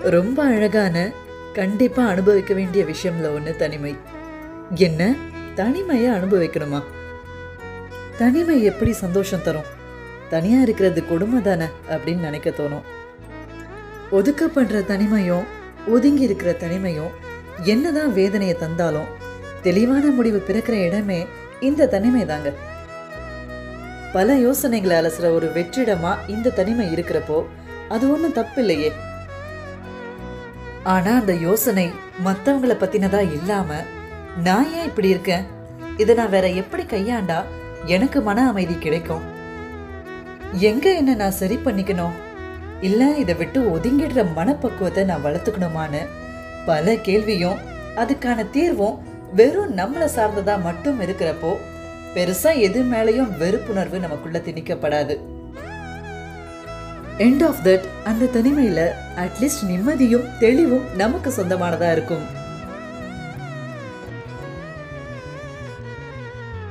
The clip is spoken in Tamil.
ரொம்ப அழகான கண்டிப்பா அனுபவிக்க வேண்டிய விஷயம்ல ஒண்ணு தனிமை. என்ன? தனிமையை அனுபவிக்கணுமா? தனிமை எப்படி சந்தோஷம் தரும்? தனியா இருக்கிறது கொடுமை தானே அப்படின்னு நினைக்க தோணும். ஒதுக்கப்படுற தனிமையும் ஒதுங்கி இருக்கிற தனிமையும் என்னதான் வேதனையை தந்தாலும் தெளிவான முடிவு பிறக்கிற இடமே இந்த தனிமை தாங்க. பல யோசனைகளை அலசுற ஒரு வெற்றிடமா இந்த தனிமை இருக்கிறப்போ அது ஒன்றும் தப்பு இல்லையே ஆனா அந்த யோசனை மத்தவங்கள பத்தினதா இல்லாம நான் ஏன் இப்படி இருக்கேன்? இதை நான் வேற எப்படி கையாண்டா? எனக்கு மன அமைதி கிடைக்கும். எங்க என்ன நான் சரி பண்ணிக்கணும்? இல்ல இதை விட்டு ஒதுங்கிடுற மனப்பக்குவத்தை நான் வளர்த்துக்கணுமான்னு? பல கேள்வியும் அதுக்கான தீர்வும் வெறும் நம்மளை சார்ந்ததா மட்டும் இருக்கிறப்போ பெருசா எது மேலேயும் வெறுப்புணர்வு நமக்குள்ள திணிக்கப்படாது. எண்ட் ஆஃப் தட் அந்த தனிமையில அட்லீஸ்ட் நிம்மதியும் தெளிவும் நமக்கு சொந்தமானதா இருக்கும்.